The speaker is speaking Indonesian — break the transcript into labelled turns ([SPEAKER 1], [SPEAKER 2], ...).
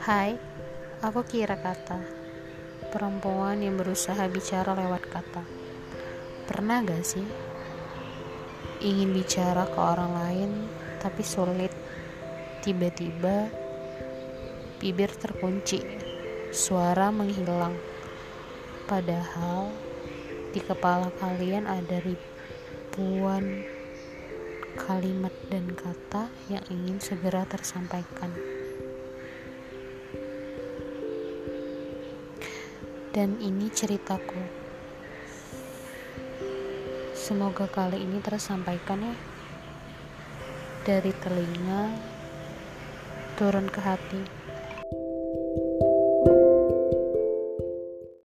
[SPEAKER 1] Hai, aku Kira Kata Perempuan yang berusaha bicara lewat kata. Pernah gak sih Ingin bicara ke orang lain Tapi sulit? Tiba-tiba Bibir terkunci Suara menghilang. Padahal Di kepala kalian ada ribuan kalimat dan kata yang ingin segera tersampaikan. Dan ini ceritaku. Semoga kali ini tersampaikan ya. Dari telinga turun ke hati.